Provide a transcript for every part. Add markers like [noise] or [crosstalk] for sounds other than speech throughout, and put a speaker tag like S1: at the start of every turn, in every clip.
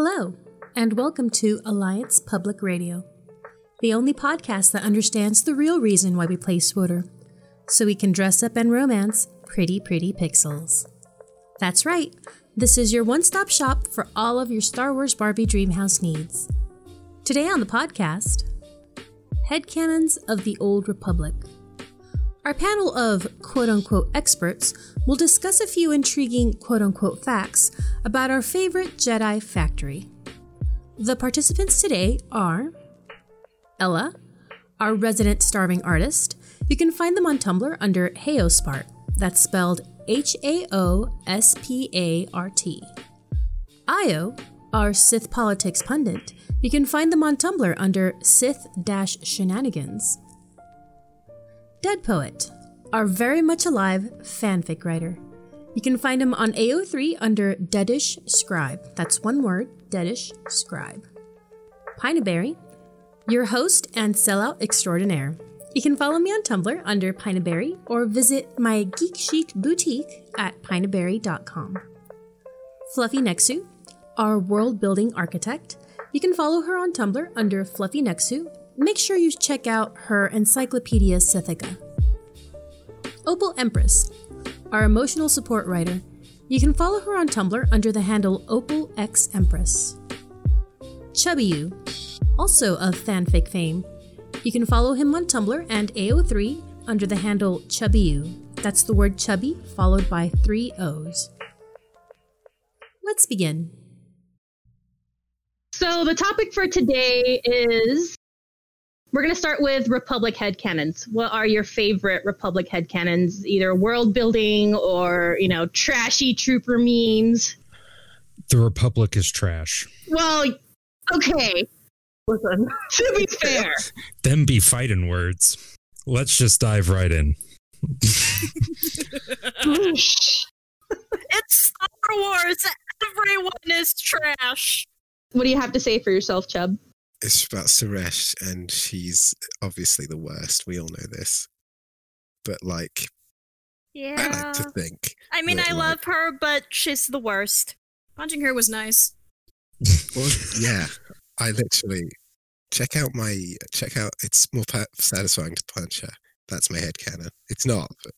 S1: Hello, and welcome to Alliance Public Radio, the only podcast that understands the real reason why we play SWTOR, so we can dress up and romance pretty, pretty pixels. That's right, this is your one stop shop for all of your Star Wars Barbie Dreamhouse needs. Today on the podcast, Headcanons of the Old Republic. Our panel of quote unquote experts will discuss a few intriguing quote unquote facts about our favorite Jedi factory. The participants today are Ella, our resident starving artist. You can find them on Tumblr under Haospart. That's spelled H A O S P A R T. Io, our Sith politics pundit. You can find them on Tumblr under Sith Shenanigans. Dead Poet, our very much alive fanfic writer. You can find him on AO3 under Deadish Scribe. That's one word, Deadish Scribe. Pineaberry, your host and sellout extraordinaire. You can follow me on Tumblr under Pineaberry or visit my Geek Chic boutique at pineaberry.com. Fluffy Nexu, our world building architect. You can follow her on Tumblr under Fluffy Nexu make sure you check out her Encyclopedia Sithica. Opal Empress, our emotional support writer. You can follow her on Tumblr under the handle Opal X Empress. Chubby also of fanfic fame. You can follow him on Tumblr and AO3 under the handle Chubby That's the word chubby followed by three O's. Let's begin.
S2: So, the topic for today is we're going to start with Republic headcanons. What are your favorite Republic headcanons? Either world building or, you know, trashy trooper memes?
S3: The Republic is trash.
S2: Well, okay. Listen, [laughs] to be fair. [laughs]
S3: Them be fighting words. Let's just dive right in. [laughs]
S4: it's Star Wars. Everyone is trash.
S2: What do you have to say for yourself, Chub?
S5: It's about Saresh, and she's obviously the worst. We all know this, but like,
S4: yeah,
S5: I like to think.
S4: I mean, I like, love her, but she's the worst. Punching her was nice.
S5: Well, yeah, I literally check out my check out. It's more satisfying to punch her. That's my head canon. It's not. But...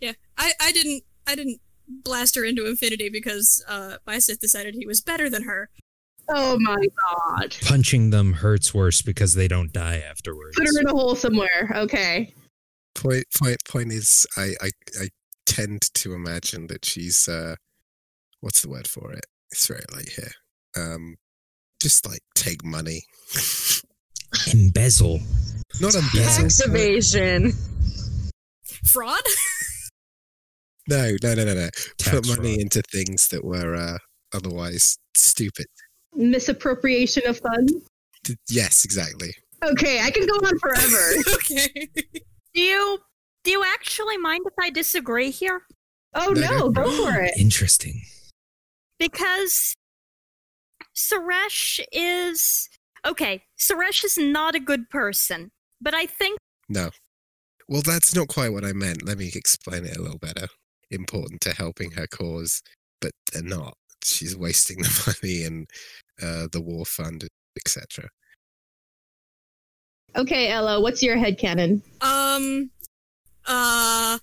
S4: Yeah, I I didn't I didn't blast her into infinity because uh, my Sith decided he was better than her.
S2: Oh my god.
S3: Punching them hurts worse because they don't die afterwards.
S2: Put her in a hole somewhere. Okay.
S5: Point point point is I I, I tend to imagine that she's uh what's the word for it? It's very late here. Um just like take money. [laughs]
S3: Embezzle.
S5: Not embezzle.
S2: Tax evasion.
S4: Fraud?
S5: no, no, no, no, no. Put money fraud. into things that were uh, otherwise stupid
S2: misappropriation of funds?
S5: Yes, exactly.
S2: Okay, I can go on forever. [laughs]
S4: okay. Do you do you actually mind if I disagree here?
S2: Oh no, no go for it.
S3: Interesting.
S4: Because Saresh is okay. Saresh is not a good person, but I think
S5: no. Well, that's not quite what I meant. Let me explain it a little better. Important to helping her cause, but they're not. She's wasting [laughs] the money and uh, the war fund, etc.
S2: Okay, Ella, what's your head canon?
S4: Um, uh,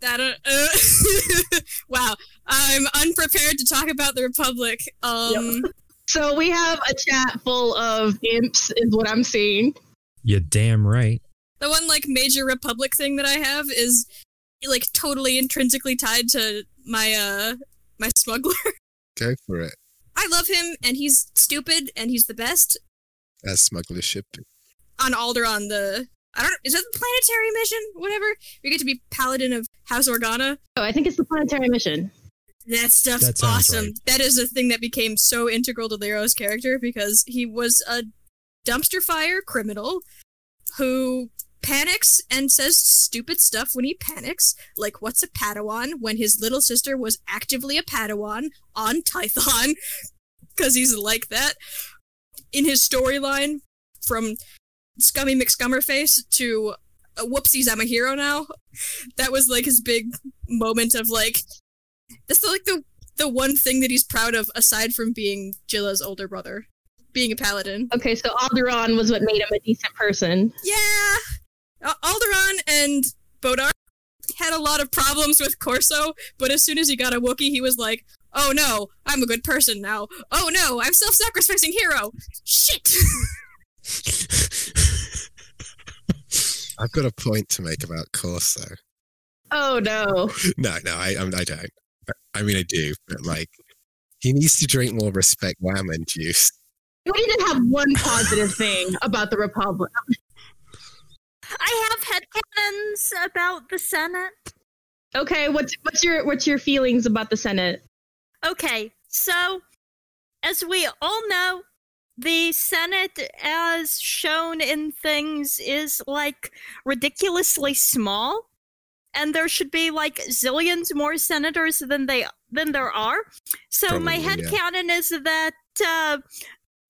S4: that uh, uh [laughs] wow, I'm unprepared to talk about the Republic. Um,
S2: yep. so we have a chat full of imps, is what I'm seeing.
S3: You're damn right.
S4: The one like major Republic thing that I have is like totally intrinsically tied to my uh my smuggler. [laughs]
S5: Go for it.
S4: I love him, and he's stupid, and he's the best.
S5: As smuggler ship
S4: on Alderaan, the I don't is that the planetary mission? Whatever. We get to be paladin of House Organa.
S2: Oh, I think it's the planetary mission.
S4: That stuff's that awesome. Right. That is a thing that became so integral to Lero's character because he was a dumpster fire criminal who panics and says stupid stuff when he panics, like what's a Padawan when his little sister was actively a Padawan on Tython, [laughs] because he's like that. In his storyline, from Scummy McScummerface to uh, whoopsies, I'm a hero now. [laughs] That was like his big moment of like, this is like the the one thing that he's proud of aside from being Jilla's older brother, being a paladin.
S2: Okay, so Alderaan was what made him a decent person.
S4: Yeah, uh, Alderaan and Bowdaar had a lot of problems with Corso, but as soon as he got a Wookiee, he was like, "Oh no, I'm a good person now. Oh no, I'm self-sacrificing hero. Shit."
S5: I've got a point to make about Corso.
S2: Oh no.
S5: no, no, I, I don't. I mean, I do, but like, he needs to drink more respect and juice.
S2: We didn't have one positive thing about the Republic.
S6: I have headcanons about the Senate.
S2: Okay, what's what's your what's your feelings about the Senate?
S6: Okay, so as we all know, the Senate, as shown in things, is like ridiculously small and there should be like zillions more senators than they than there are. So Probably, my head yeah. canon is that uh,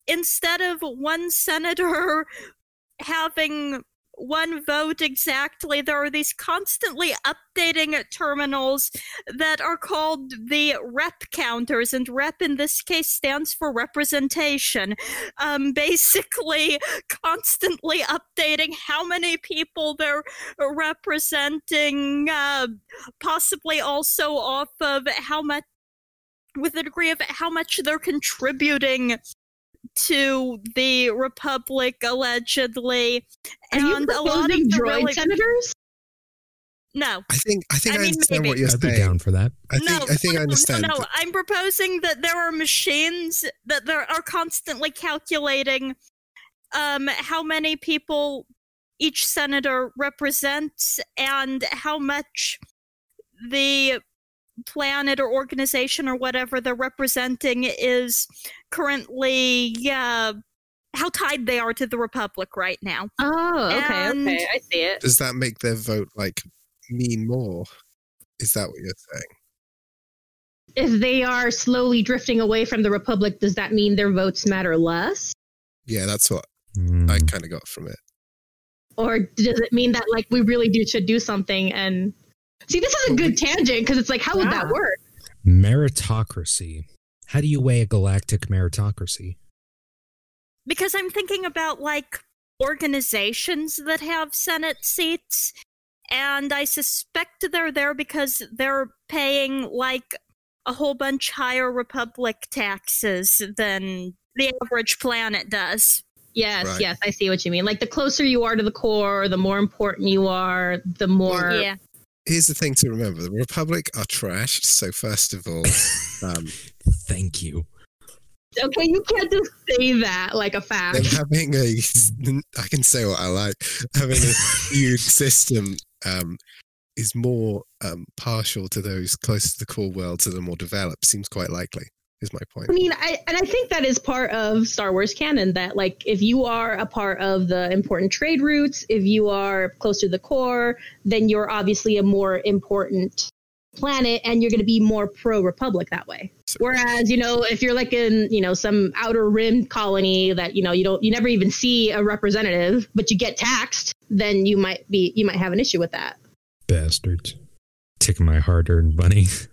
S6: instead of one senator [laughs] having one vote exactly. There are these constantly updating terminals that are called the rep counters, and rep in this case stands for representation. Um, [laughs] basically, constantly updating how many people they're representing, uh, possibly also off of how much with a degree of how much they're contributing to the Republic allegedly.
S2: Are and you a lot of droid really- senators?
S6: No.
S5: I think I think I, I mean, understand
S3: maybe.
S5: what you're
S3: I'd
S5: saying.
S3: be down for that.
S5: I think
S6: no,
S5: I think I understand.
S6: No, no, I'm proposing that there are machines that there are constantly calculating um, how many people each senator represents and how much the planet or organization or whatever they're representing is currently yeah how tied they are to the republic right now.
S2: Oh, okay, and okay, I see it.
S5: Does that make their vote like mean more? Is that what you're saying?
S2: If they are slowly drifting away from the republic, does that mean their votes matter less?
S5: Yeah, that's what mm. I kind of got from it.
S2: Or does it mean that like we really do should do something and See, this is a good tangent because it's like, how yeah. would that work?
S3: Meritocracy. How do you weigh a galactic meritocracy?
S6: Because I'm thinking about like organizations that have Senate seats, and I suspect they're there because they're paying like a whole bunch higher Republic taxes than the average planet does.
S2: Yes, right. yes, I see what you mean. Like the closer you are to the core, the more important you are, the more
S6: yeah
S5: here's the thing to remember: the Republic are trashed. So first of all, [laughs] um,
S3: thank you.
S2: Okay, you can't just say that like a fact.
S5: And having a, [laughs] I can say what I like. Having a huge [laughs] system um, is more um, partial to those close to the core world, to the more developed. Seems quite likely is my point.
S2: I mean, I and I think that is part of Star Wars canon that like if you are a part of the important trade routes, if you are close to the core, then you're obviously a more important planet and you're going to be more pro republic that way. Whereas, you know, if you're like in, you know, some outer rim colony that, you know, you don't you never even see a representative, but you get taxed, then you might be you might have an issue with that.
S3: Bastards. Taking my hard-earned money. [laughs]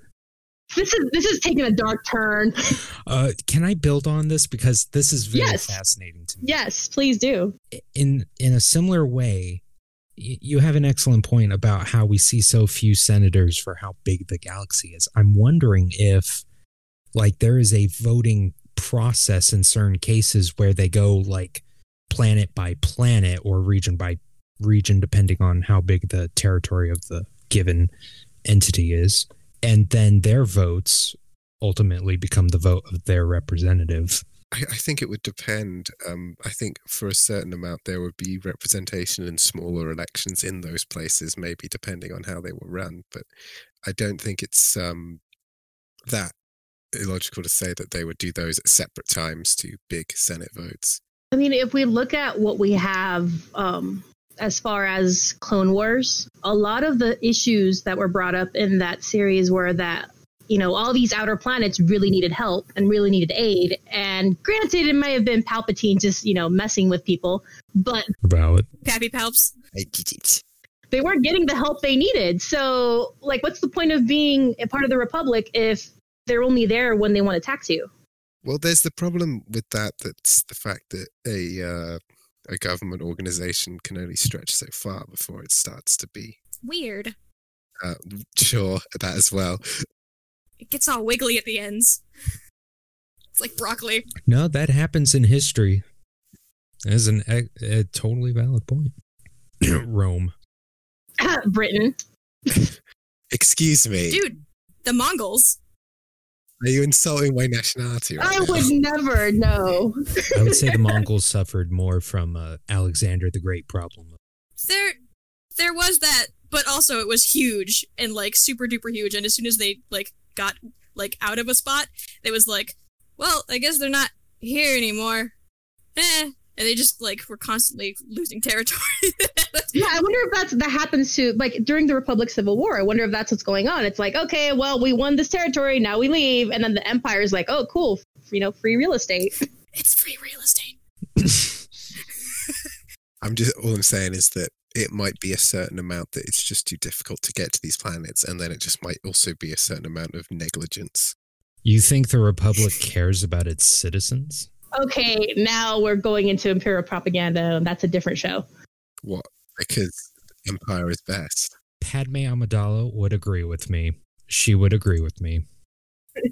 S2: this is this is taking a dark turn.
S3: Uh, can I build on this because this is very yes. fascinating to me.
S2: Yes, please do.
S3: In in a similar way, you have an excellent point about how we see so few senators for how big the galaxy is. I'm wondering if like there is a voting process in certain cases where they go like planet by planet or region by region depending on how big the territory of the given entity is and then their votes ultimately become the vote of their representative.
S5: I, I think it would depend. Um, I think for a certain amount there would be representation in smaller elections in those places, maybe depending on how they were run. But I don't think it's um, that illogical to say that they would do those at separate times to big Senate votes.
S2: I mean, if we look at what we have um, as far as Clone Wars, a lot of the issues that were brought up in that series were that you know all these outer planets really needed help and really needed aid. And granted, it may have been Palpatine just you know messing with people, but
S3: valid.
S4: Pappy Palps.
S2: They weren't getting the help they needed. So, like, what's the point of being a part of the Republic if they're only there when they want to tax you.
S5: Well, there's the problem with that. That's the fact that a uh, a government organization can only stretch so far before it starts to be
S4: weird.
S5: Uh, sure, that as well.
S4: It gets all wiggly at the ends. It's like broccoli.
S3: No, that happens in history. As an a, a totally valid point. [coughs] Rome. [coughs]
S2: Britain.
S5: Excuse me.
S4: Dude, the Mongols.
S5: Are you insulting my nationality? Right
S2: I
S5: now?
S2: would [laughs] never know.
S3: I would say the Mongols suffered more from uh, Alexander the Great problem.
S4: There, there was that, but also it was huge and like super duper huge. And as soon as they like got like out of a spot, it was like, well, I guess they're not here anymore. Eh, and they just like were constantly losing territory. [laughs]
S2: yeah, I wonder if that's that happens to like during the Republic Civil War. I wonder if that's what's going on. It's like, okay, well, we won this territory, now we leave, and then the Empire is like, oh, cool, you know, free real estate.
S4: It's free real estate. [laughs]
S5: I'm just all I'm saying is that it might be a certain amount that it's just too difficult to get to these planets, and then it just might also be a certain amount of negligence.
S3: You think the Republic cares about its citizens?
S2: Okay, now we're going into imperial propaganda, and that's a different show.
S5: What? Because Empire is best.
S3: Padme Amidala would agree with me. She would agree with me. [laughs]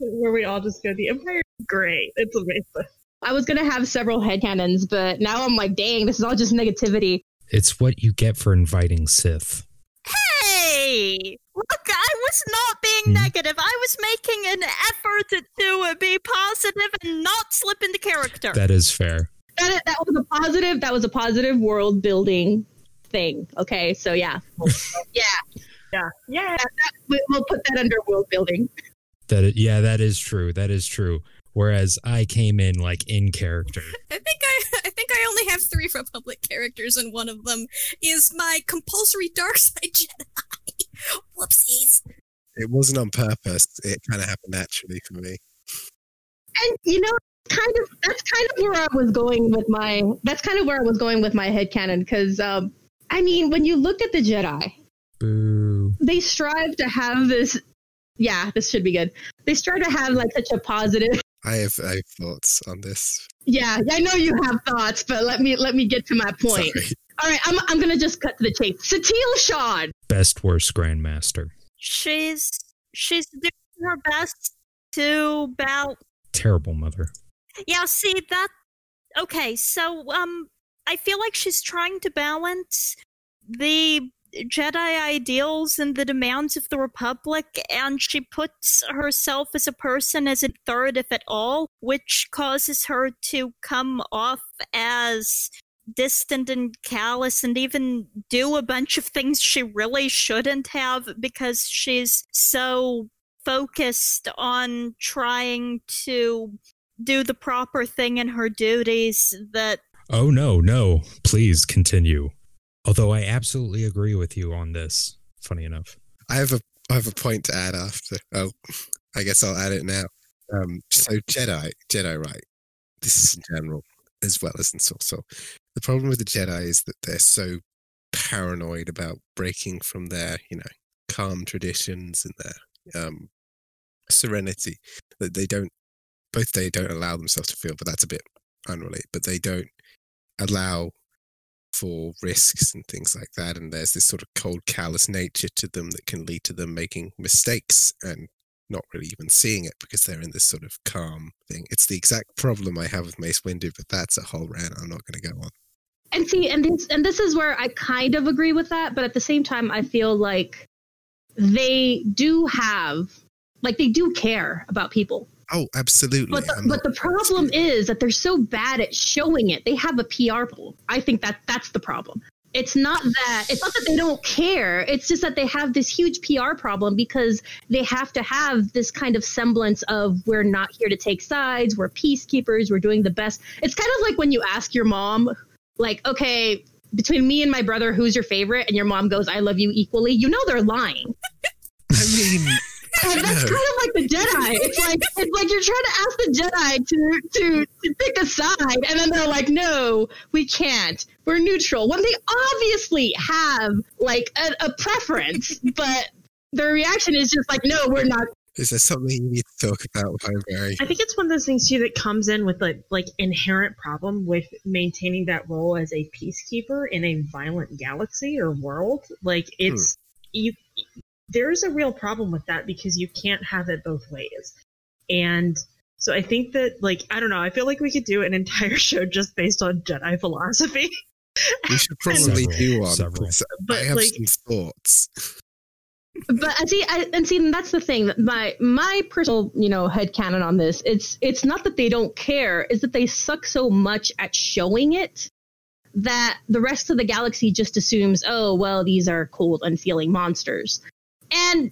S2: Where we all just go, the Empire is great. It's amazing. I was gonna have several headcanons, but now I'm like, dang, this is all just negativity.
S3: It's what you get for inviting Sith.
S6: Hey! Look, I was not being mm. negative. I was making an effort to be positive and not slip into character.
S3: That is fair.
S2: That, that was a positive. That was a positive world building thing. Okay, so yeah, [laughs] yeah, yeah, yeah. That, we'll put that under world building.
S3: That is, yeah, that is true. That is true. Whereas I came in like in character. [laughs]
S4: I think I, I think I only have three Republic characters, and one of them is my compulsory dark side Jedi. Whoopsies.
S5: It wasn't on purpose. It kind of happened naturally for me.
S2: And you know, kind of that's kind of where I was going with my that's kind of where I was going with my head canon because um, I mean when you looked at the Jedi,
S3: Boo.
S2: they strive to have this. Yeah, this should be good. They strive to have like such a positive. [laughs]
S5: I have I have thoughts on this.
S2: Yeah, I know you have thoughts, but let me let me get to my point. Sorry. All right, I'm I'm gonna just cut to the chase. Satele Shan,
S3: best worst grandmaster.
S6: She's she's doing her best to balance.
S3: Terrible mother.
S6: Yeah, see that. Okay, so um, I feel like she's trying to balance the Jedi ideals and the demands of the Republic, and she puts herself as a person as a third, if at all, which causes her to come off as distant and callous and even do a bunch of things she really shouldn't have because she's so focused on trying to do the proper thing in her duties that
S3: Oh no, no. Please continue. Although I absolutely agree with you on this. Funny enough.
S5: I have a I have a point to add after. Oh, I guess I'll add it now. Um, so Jedi, Jedi, right? This is in general as well as in Sorcerer. The problem with the Jedi is that they're so paranoid about breaking from their, you know, calm traditions and their um, serenity that they don't, both they don't allow themselves to feel, but that's a bit unrelated, but they don't allow for risks and things like that. And there's this sort of cold, callous nature to them that can lead to them making mistakes and not really even seeing it because they're in this sort of calm thing. It's the exact problem I have with Mace Windu, but that's a whole rant I'm not going to go on.
S2: And see, and this, and this is where I kind of agree with that, but at the same time, I feel like they do have, like, they do care about people.
S5: Oh, absolutely.
S2: But the, but the problem is that they're so bad at showing it. They have a PR pool. I think that that's the problem it's not that it's not that they don't care. It's just that they have this huge pr problem because they have to have this kind of semblance of we're not here to take sides we're peacekeepers we're doing the best. It's kind of like when you ask your mom like okay between me and my brother who's your favorite? And your mom goes i love you equally. You know they're lying. [laughs]
S5: I mean
S2: and that's kind of like the Jedi. It's like it's like you're trying to ask the Jedi to, to to pick a side, and then they're like, "No, we can't. We're neutral." When they obviously have like a, a preference, [laughs] but their reaction is just like, "No, we're not.
S5: Is there something you need to talk about, Pineaberry?
S7: I think it's one of those things too that comes in with like like inherent problem with maintaining that role as a peacekeeper in a violent galaxy or world. Like it's hmm. you there's a real problem with that because you can't have it both ways. And so I think that like I don't know, I feel like we could do an entire [laughs] show just based on Jedi philosophy.
S5: We should [laughs] probably several, do one. Several. But I have like, some thoughts
S2: but I see, I, and see, that's the thing. My my personal, you know, head canon on this. It's it's not that they don't care; is that they suck so much at showing it that the rest of the galaxy just assumes, oh, well, these are cold, unfeeling monsters. And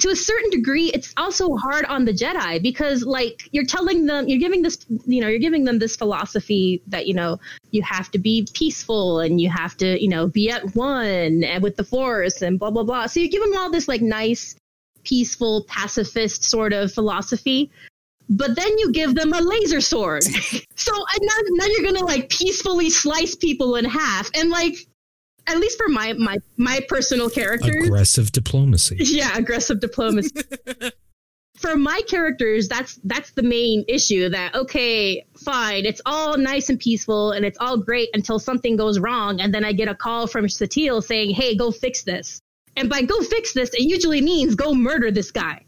S2: to a certain degree, it's also hard on the Jedi because, like, you're telling them, you're giving this, you know, you're giving them this philosophy that, you know, you have to be peaceful and you have to, you know, be at one and with the Force and blah, blah, blah. So you give them all this, like, nice, peaceful, pacifist sort of philosophy. But then you give them a laser sword. [laughs] so now, now you're to, like, peacefully slice people in half. And, like, at least for my my my personal characters.
S3: Aggressive diplomacy. [laughs]
S2: Yeah aggressive diplomacy. [laughs] For my characters that's that's the main issue that okay fine it's all nice and peaceful and it's all great until something goes wrong and then i get a call from Satele saying hey go fix this. And by go fix this it usually means go murder this guy.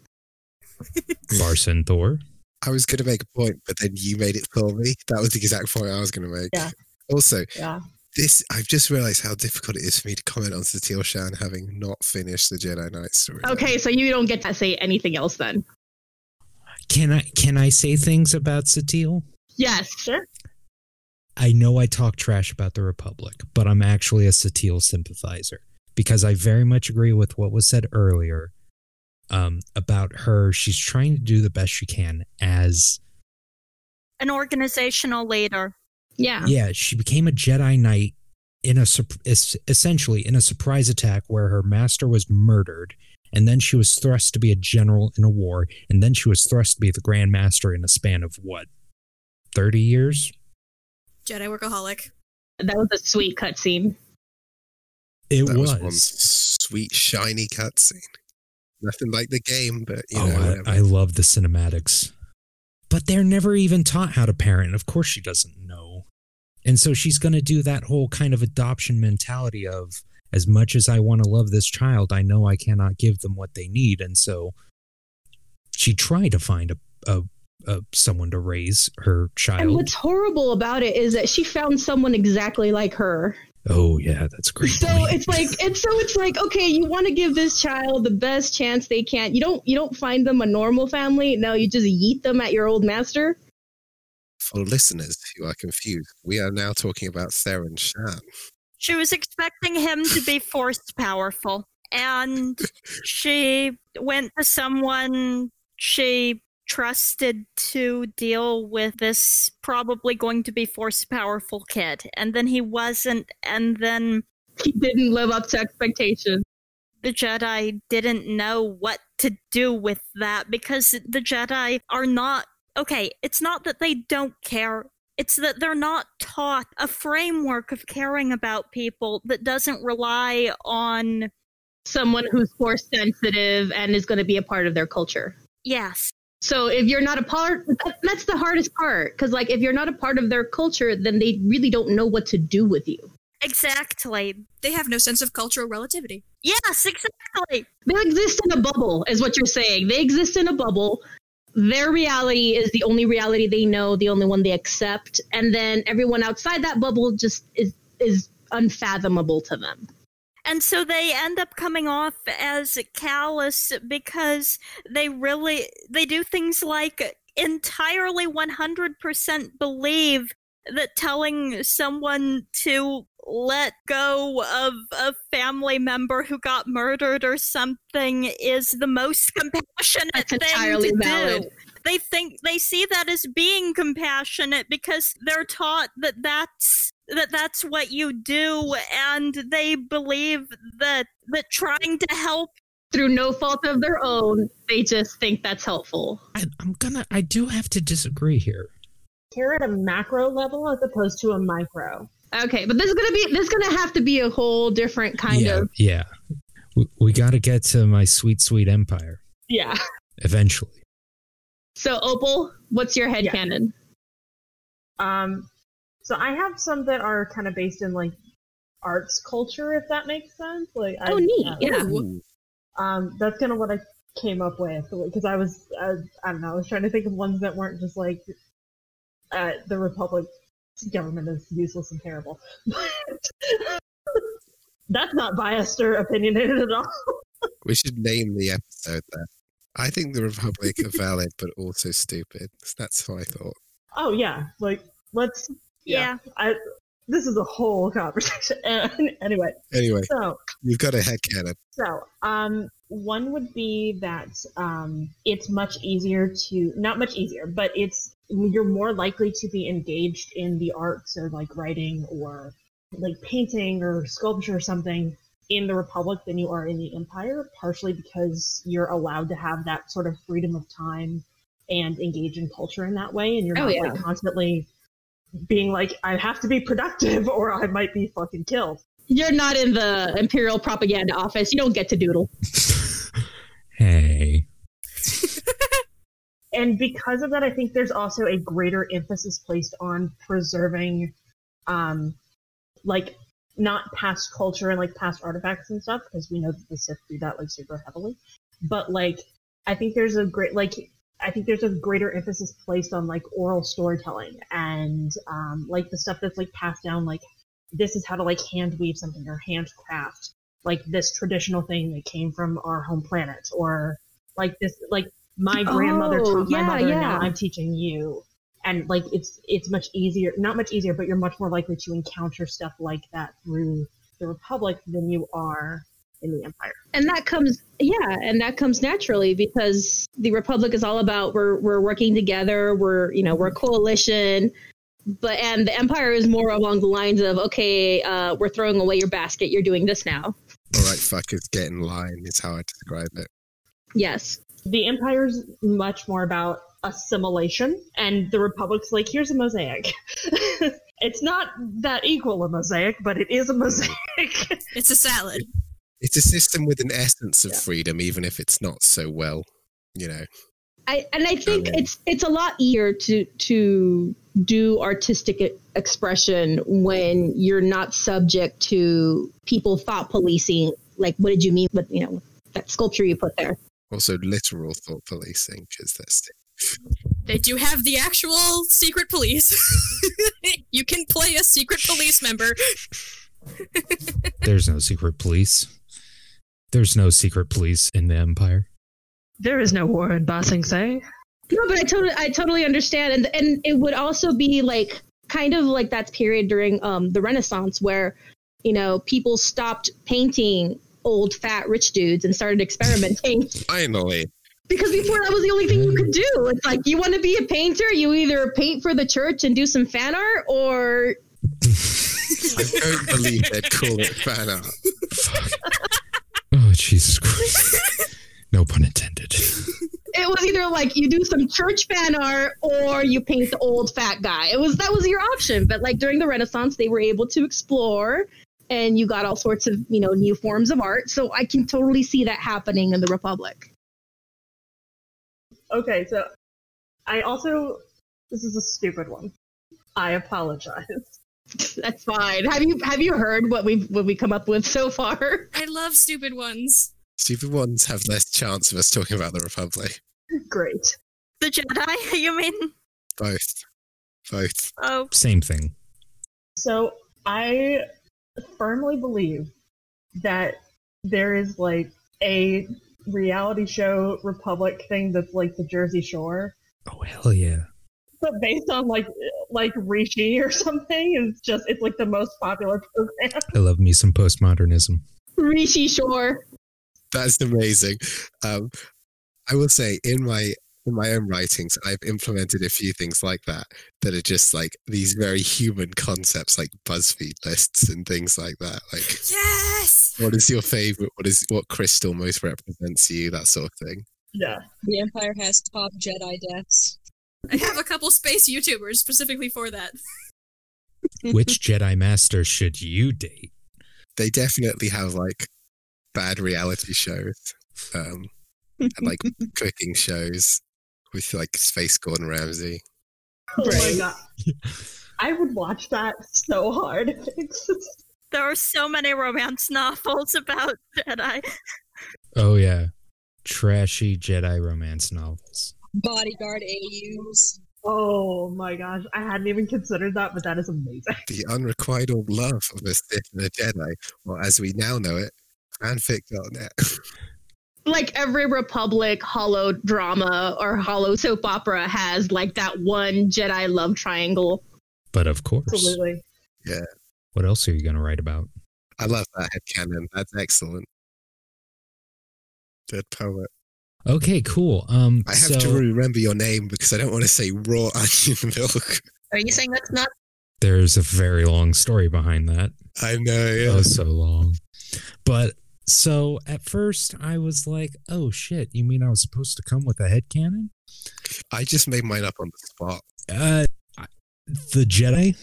S2: [laughs]
S3: Larson thor.
S5: I was going to make a point but then you made it for me. That was the exact point i was going to make. Yeah. Also yeah this I've just realized how difficult it is for me to comment on Satele Shan having not finished the Jedi Knight story.
S2: Okay, so you don't get to say anything else then.
S3: Can I can I say things about Satele?
S2: Yes, sure.
S3: I know I talk trash about the Republic, but I'm actually a Satele sympathizer because I very much agree with what was said earlier um, about her. She's trying to do the best she can as
S6: an organizational leader.
S2: Yeah.
S3: Yeah, she became a Jedi Knight in a essentially in a surprise attack where her master was murdered and then she was thrust to be a general in a war and then she was thrust to be the grand master in a span of what 30 years?
S4: Jedi workaholic.
S2: That was a sweet cutscene.
S3: It that was.
S5: was. one sweet shiny cutscene. Nothing like the game but you oh,
S3: know I, I love the cinematics. But they're never even taught how to parent. Of course she doesn't. know and so she's going to do that whole kind of adoption mentality of as much as I want to love this child, I know I cannot give them what they need. And so she tried to find a, a, a someone to raise her child. And
S2: what's horrible about it is that she found someone exactly like her.
S3: Oh yeah, that's great.
S2: So point. it's like [laughs] and so it's like okay, you want to give this child the best chance they can. You don't you don't find them a normal family. No, you just yeet them at your old master
S5: for listeners who are confused, we are now talking about Theron Shan.
S6: She was expecting him to be force powerful, and she went to someone she trusted to deal with this probably going to be force powerful kid. And then he wasn't, and then
S2: he didn't live up to expectations.
S6: The Jedi didn't know what to do with that because the Jedi are not okay, it's not that they don't care. It's that they're not taught a framework of caring about people that doesn't rely on
S2: someone who's force sensitive and is going to be a part of their culture.
S6: Yes.
S2: So if you're not a part, that's the hardest part. Because, like, if you're not a part of their culture, then they really don't know what to do with you.
S6: Exactly.
S4: They have no sense of cultural relativity.
S6: Yes, exactly.
S2: They exist in a bubble, is what you're saying. They exist in a bubble their reality is the only reality they know, the only one they accept, and then everyone outside that bubble just is is unfathomable to them.
S6: And so they end up coming off as callous because they really they do things like entirely 100% believe that telling someone to let go of a family member who got murdered or something is the most [laughs] compassionate That's thing entirely to valid. do. They think they see that as being compassionate because they're taught that that's that that's what you do and they believe that that trying to help
S2: through no fault of their own they just think that's helpful
S3: I, i'm gonna i do have to disagree here
S7: care at a macro level as opposed to a micro
S2: Okay, but this is gonna be this is gonna have to be a whole different kind
S3: yeah,
S2: of
S3: yeah. We, we got to get to my sweet sweet empire.
S2: Yeah.
S3: eventually.
S2: So Opal, what's your head
S7: Yeah.
S2: headcanon?
S7: Um, so I have some that are kind of based in like arts culture, if that makes sense. Like, I,
S2: Oh, neat.
S7: uh,
S2: Yeah.
S7: Um, that's kind of what I came up with because I was, uh, I don't know, I was trying to think of ones that weren't just like uh, the Republic government is useless and terrible. [laughs] that's not biased or opinionated at all.
S5: We should name the episode that. I think the Republic are valid, but also stupid. That's how I thought.
S7: Oh yeah, like let's.
S6: Yeah.
S7: I. This is a whole conversation. [laughs] anyway,
S5: Anyway,
S7: so
S5: you've got a headcanon.
S7: So, um, one would be that um, it's much easier to, not much easier, but it's, you're more likely to be engaged in the arts or like writing or like painting or sculpture or something in the Republic than you are in the Empire, partially because you're allowed to have that sort of freedom of time and engage in culture in that way, and you're
S2: Oh,
S7: not
S2: yeah.
S7: like constantly being like, I have to be productive [laughs] or I might be fucking killed.
S2: You're not in the Imperial propaganda office. You don't get to doodle. [laughs]
S3: hey. [laughs]
S7: and because of that, I think there's also a greater emphasis placed on preserving, um, like not past culture and like past artifacts and stuff, because we know that the Sith do that like super heavily. But like, I think there's a great like, I think there's a greater emphasis placed on like oral storytelling and um, like the stuff that's like passed down. Like, this is how to like hand weave something or handcraft like this traditional thing that came from our home planet or like this like my grandmother
S2: Oh,
S7: taught my
S2: yeah,
S7: mother and
S2: yeah.
S7: now i'm teaching you and like it's it's much easier not much easier but you're much more likely to encounter stuff like that through the republic than you are in the empire
S2: and that comes yeah and that comes naturally because the republic is all about we're we're working together we're you know we're a coalition but and the empire is more along the lines of okay uh, we're throwing away your basket you're doing this now
S5: All right, fuckers, get in line is how I describe it.
S2: yes
S7: the empire's much more about assimilation and the republic's like here's a mosaic [laughs] it's not that equal a mosaic but it is a mosaic [laughs]
S4: It's a salad.
S5: It's a system with an essence of
S7: Yeah.
S5: freedom, even if it's not so well, you know.
S2: I, and I think
S5: Okay.
S2: it's it's a lot easier to to do artistic expression when you're not subject to people thought policing. Like, what did you mean with you know that sculpture you put there?
S5: Also, literal thought policing, because that's
S4: They do have the actual secret police. [laughs] you can play a secret police member.
S3: There's no secret police. There's no secret police in the Empire.
S7: There is no war in Ba Sing Se.
S2: No, but I totally I totally understand, and and it would also be like kind of like that period during um the Renaissance where you know people stopped painting old fat rich dudes and started experimenting [laughs]
S5: finally.
S2: because before that was the only thing you could do. It's like you want to be a painter, you either paint for the church and do some fan art, or
S5: I don't believe they'd call it fan art. [laughs]
S3: Oh, Jesus Christ. No pun intended.
S2: It was either like you do some church fan art or you paint the old fat guy. It was that was your option. But like during the Renaissance, they were able to explore and you got all sorts of, you know, new forms of art. So I can totally see that happening in the Republic.
S7: Okay, so I also this is a stupid one. I apologize. [laughs]
S2: That's fine. Have you have you heard what we've what we come up with so far?
S4: I love stupid ones.
S5: Stupid ones have less chance of us talking about the Republic.
S7: Great.
S6: The Jedi, [laughs] you mean?
S5: Both. Both.
S6: Oh,
S3: Same thing.
S7: So I firmly believe that there is like a reality show Republic thing that's like the Jersey Shore,
S3: Oh, hell yeah.
S7: but based on like like Rishi or something. It's just it's like the most popular program.
S3: I love me some postmodernism.
S2: Rishi Shore.
S5: That's amazing. Um, I will say in my in my own writings, I've implemented a few things like that that are just like these very human concepts, like BuzzFeed lists and things like that. Like,
S4: Yes.
S5: what is your favorite? What is what crystal most represents you? That sort of thing.
S7: Yeah.
S8: The Empire has top Jedi deaths.
S4: I have a couple space YouTubers specifically for that. [laughs]
S3: Which Jedi Master should you date?
S5: They definitely have like bad reality shows. Um, and, like [laughs] cooking shows with like Space Gordon Ramsay.
S7: Oh my god. I would watch that so hard. [laughs] Just-
S6: There are so many romance novels about Jedi.
S3: Oh yeah, trashy Jedi romance novels.
S8: Bodyguard AUs.
S7: oh my gosh. I hadn't even considered that, but that is amazing.
S5: The unrequited love of a Sith and a Jedi, or as we now know it, fanfic.net. [laughs]
S2: like every Republic holo drama or holo soap opera has like that one Jedi love triangle.
S3: But of course,
S7: Absolutely.
S3: what else are you going to write about?
S5: I love that head headcanon. That's excellent. Dead poet.
S3: Okay, cool. Um,
S5: I have
S3: so
S5: to remember your name because I don't want to say raw [laughs] onion milk.
S9: Are you saying that's not?
S3: there's a very long story behind that.
S5: I know, yeah.
S3: Oh, so long. But so at first I was like, "Oh shit! You mean I was supposed to come with a headcanon?"
S5: I just made mine up on the spot.
S3: Uh, the Jedi.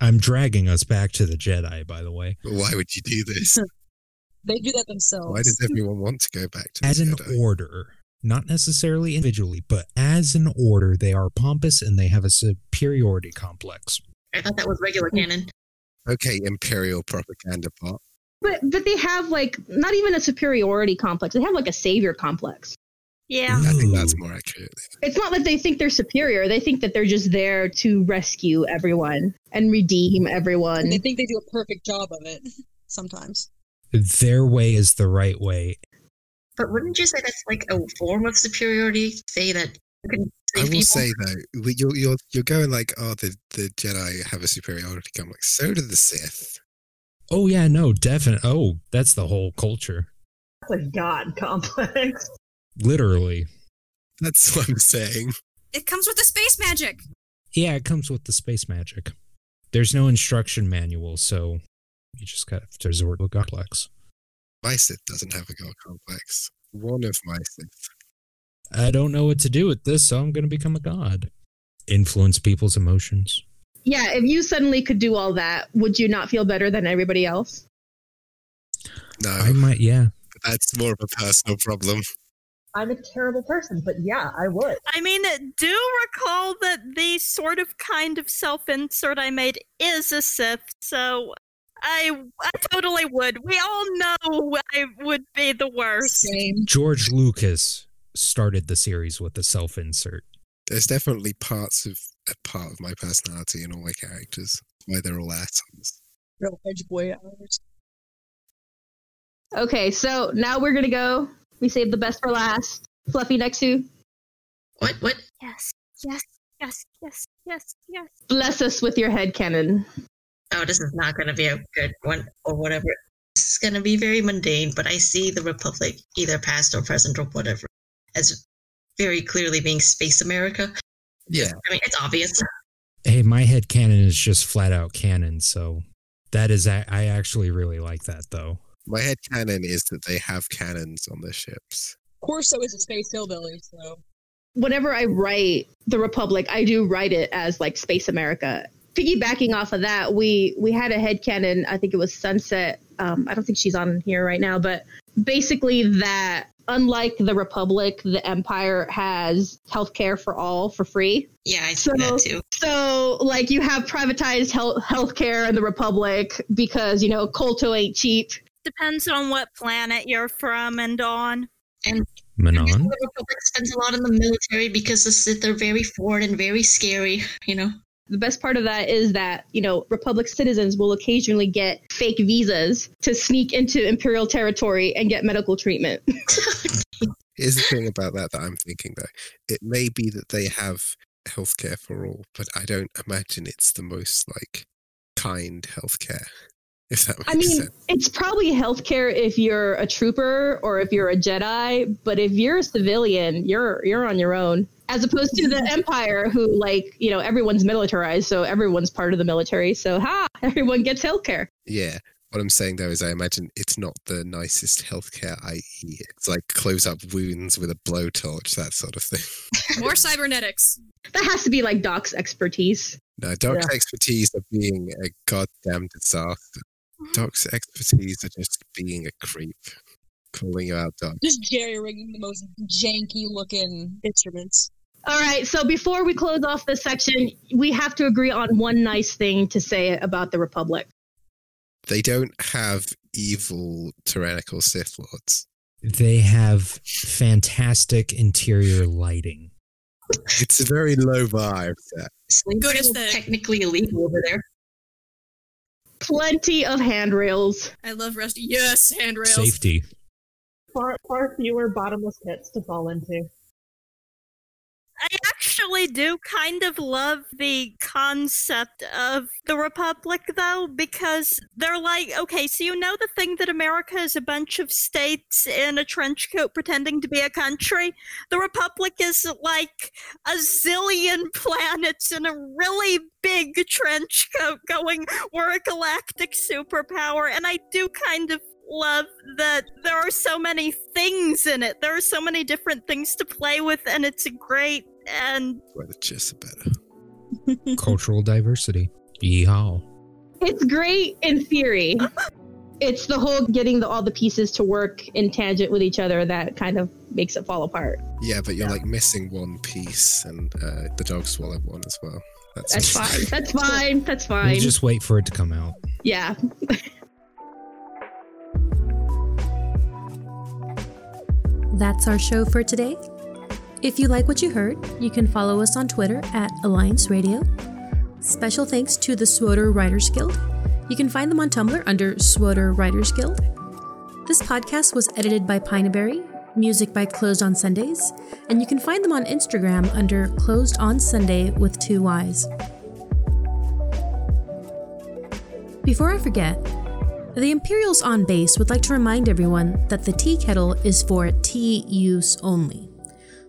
S3: I'm dragging us back to the Jedi, by the way.
S5: Why would you do this? [laughs]
S8: They do that themselves.
S5: Why does everyone want to go back to the
S3: As an
S5: Jedi?
S3: order, not necessarily individually, but as an order, they are pompous and they have a superiority complex.
S9: I thought that was regular canon.
S5: Okay, Imperial propaganda pot.
S2: But but they have like not even a superiority complex. They have like a savior complex.
S6: Yeah.
S5: I think that's more accurate.
S2: It's not that they think they're superior. They think that they're just there to rescue everyone and redeem everyone.
S8: And they think they do a perfect job of it sometimes.
S3: Their way is the right way.
S9: But wouldn't you say that's like a form of superiority? Say that you can
S5: I
S9: save
S5: will
S9: people?
S5: say though, you're you're you're going like, oh, the the Jedi have a superiority complex. So do the Sith.
S3: Oh yeah, no, definite. Oh, that's the whole culture.
S7: That's a god complex. [laughs]
S3: Literally.
S5: That's what I'm saying.
S4: It comes with the space magic.
S3: Yeah, it comes with the space magic. There's no instruction manual, so you just got to resort to a complex.
S5: My Sith doesn't have a god complex. One of my Sith.
S3: I don't know what to do with this, so I'm going to become a god. Influence people's emotions.
S2: Yeah, if you suddenly could do all that, would you not feel better than everybody else?
S5: No,
S3: I might, yeah.
S5: that's more of a personal problem.
S7: I'm a terrible person, but yeah, I would.
S6: I mean, do recall that the sort of kind of self insert I made is a Sith, so I, I totally would. We all know I would be the worst.
S8: Same.
S3: George Lucas started the series with a self insert.
S5: There's definitely parts of a part of my personality in all my characters. Why they're all assholes.
S8: Real edge boy hours.
S2: Okay, so now we're gonna go. We saved the best for last. Fluffy Nexu.
S9: What? What?
S6: Yes, yes, yes, yes, yes, yes.
S2: bless us with your head cannon.
S9: Oh, this is not going to be a good one or whatever. This is going to be very mundane, but I see the Republic, either past or present or whatever, as very clearly being Space America.
S5: Yeah,
S9: I mean, it's obvious.
S3: Hey, my head canon is just flat out canon, so that is, I, I actually really like that though.
S5: my head canon is that they have cannons on their ships.
S8: Corso is a space hillbilly, so
S2: Whenever I write the Republic, I do write it as like Space America. Piggybacking off of that, we we had a head headcanon, I think it was Sunset. Um, I don't think she's on here right now, but basically that unlike the Republic, the Empire has healthcare for all for free.
S9: Yeah, I see
S2: So-
S9: that too.
S2: So, like, you have privatized health healthcare in the Republic because you know kolto ain't cheap.
S6: Depends on what planet you're from and on.
S3: And Manon?
S9: The Republic spends a lot in the military because the Sith are very foreign and very scary, you know?
S2: The best part of that is that you know Republic citizens will occasionally get fake visas to sneak into Imperial territory and get medical treatment. [laughs]
S5: Here's the thing about that that I'm thinking though. It may be that they have healthcare for all, but I don't imagine it's the most like kind healthcare. If that makes
S2: I mean,
S5: sense.
S2: it's probably healthcare if you're a trooper or if you're a Jedi, but if you're a civilian, you're you're on your own. As opposed to the Empire, who like you know everyone's militarized, so everyone's part of the military. So ha, everyone gets healthcare.
S5: Yeah. What I'm saying though is I imagine it's not the nicest healthcare, i.e. it's like close up wounds with a blowtorch, that sort of thing. [laughs]
S4: More cybernetics.
S2: That has to be like Doc's expertise.
S5: No, Doc's expertise of being a goddamn disaster. Doc's expertise of just being a creep. Calling you out, Doc.
S8: Just jerry rigging the most janky looking instruments.
S2: All right, so before we close off this section, we have to agree on one nice thing to say about the Republic.
S5: They don't have evil tyrannical Sith lords.
S3: They have fantastic interior lighting.
S5: It's a very low vibe. That
S4: Good
S9: is
S4: aesthetic.
S9: technically illegal over there.
S2: Plenty of handrails.
S4: I love Rusty. Yes, handrails.
S3: Safety.
S7: Far far fewer bottomless pits to fall into.
S6: I actually do kind of love the concept of the Republic, though, because they're like, okay, so you know the thing that America is a bunch of states in a trench coat pretending to be a country? The Republic is like a zillion [laughs] planets in a really big trench coat going, we're a galactic superpower, and I do kind of love that there are so many things in it. There are so many different things to play with, and it's great. And
S5: where the chips are better. [laughs]
S3: Cultural diversity. Yeehaw.
S2: It's great in theory. [laughs] It's the whole getting the, all the pieces to work in tangent with each other that kind of makes it fall apart.
S5: Yeah, but you're like missing one piece, and uh, the dog swallowed one as well. That's,
S2: That's fine. That's fine. That's fine.
S3: We'll just wait for it to come out.
S2: yeah. [laughs]
S1: That's our show for today. If you like what you heard, you can follow us on Twitter at Alliance Radio. Special thanks to the SWTOR Writers Guild. You can find them on Tumblr under SWTOR Writers Guild. This podcast was edited by Pineaberry, music by Closed on Sundays, and you can find them on Instagram under Closed on Sunday with two Y's. Before I forget, the Imperials on base would like to remind everyone that the tea kettle is for tea use only.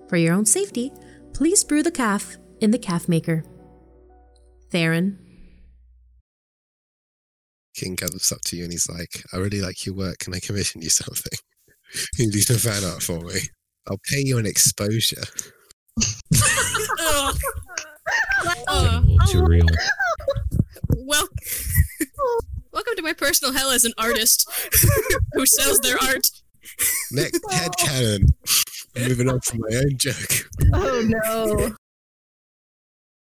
S1: For your own safety, please brew the caf in the caf maker. Theron.
S5: King comes up to you and he's like, I really like your work. Can I commission you [laughs] something? Can you do some fan art for me? I'll pay you an exposure.
S4: Ugh. Uh,
S3: Too real.
S4: well, [laughs] [laughs] welcome to my personal hell as an artist who sells their art.
S5: Next head oh. cannon. Moving on from my own joke.
S2: Oh no.